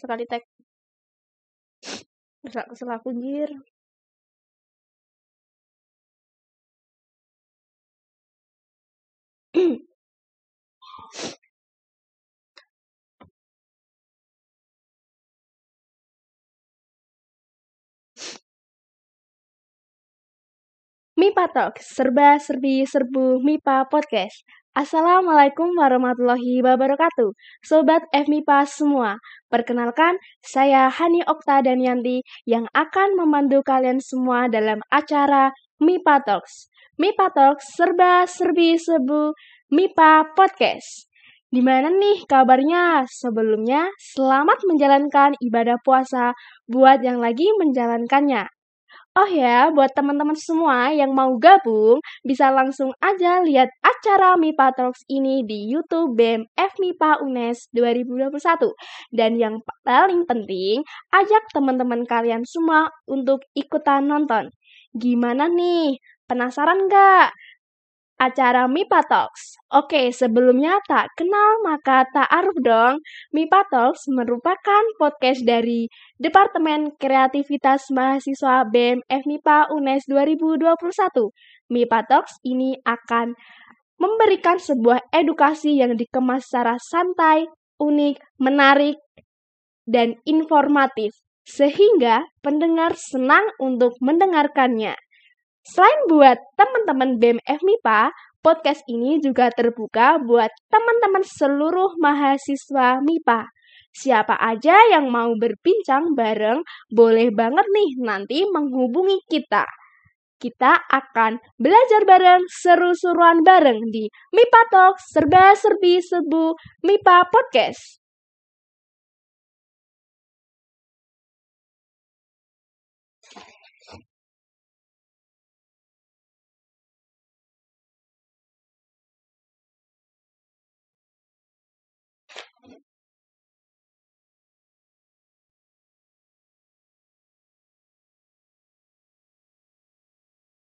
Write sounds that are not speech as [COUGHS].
sekali tag. Kesel kesel aku anjir. [COUGHS] MIPA Talk, serba serbi serbu MIPA Podcast. Assalamualaikum warahmatullahi wabarakatuh. Sobat FMIPA semua, perkenalkan saya Hani Okta dan Yanti yang akan memandu kalian semua dalam acara MIPA Talks. MIPA Talks, serba serbi serbu MIPA Podcast. Gimana nih kabarnya? Sebelumnya, selamat menjalankan ibadah puasa buat yang lagi menjalankannya. Oh ya, buat teman-teman semua yang mau gabung, bisa langsung aja lihat acara MIPA Talks ini di YouTube BEM FMIPA UNES 2021. Dan yang paling penting, ajak teman-teman kalian semua untuk ikutan nonton. Gimana nih? Penasaran nggak? Acara MIPA Talks. Oke, sebelumnya tak kenal maka tak aruf dong. MIPA Talks merupakan podcast dari Departemen Kreativitas Mahasiswa BEM FMIPA UNES 2021. MIPA Talks ini akan memberikan sebuah edukasi yang dikemas secara santai, unik, menarik, dan informatif, sehingga pendengar senang untuk mendengarkannya. Selain buat teman-teman BEM FMIPA, podcast ini juga terbuka buat teman-teman seluruh mahasiswa MIPA. Siapa aja yang mau berbincang bareng, boleh banget nih nanti menghubungi kita. Kita akan belajar bareng, seru-seruan bareng di MIPA Talk Serba Serbi Serbu MIPA Podcast.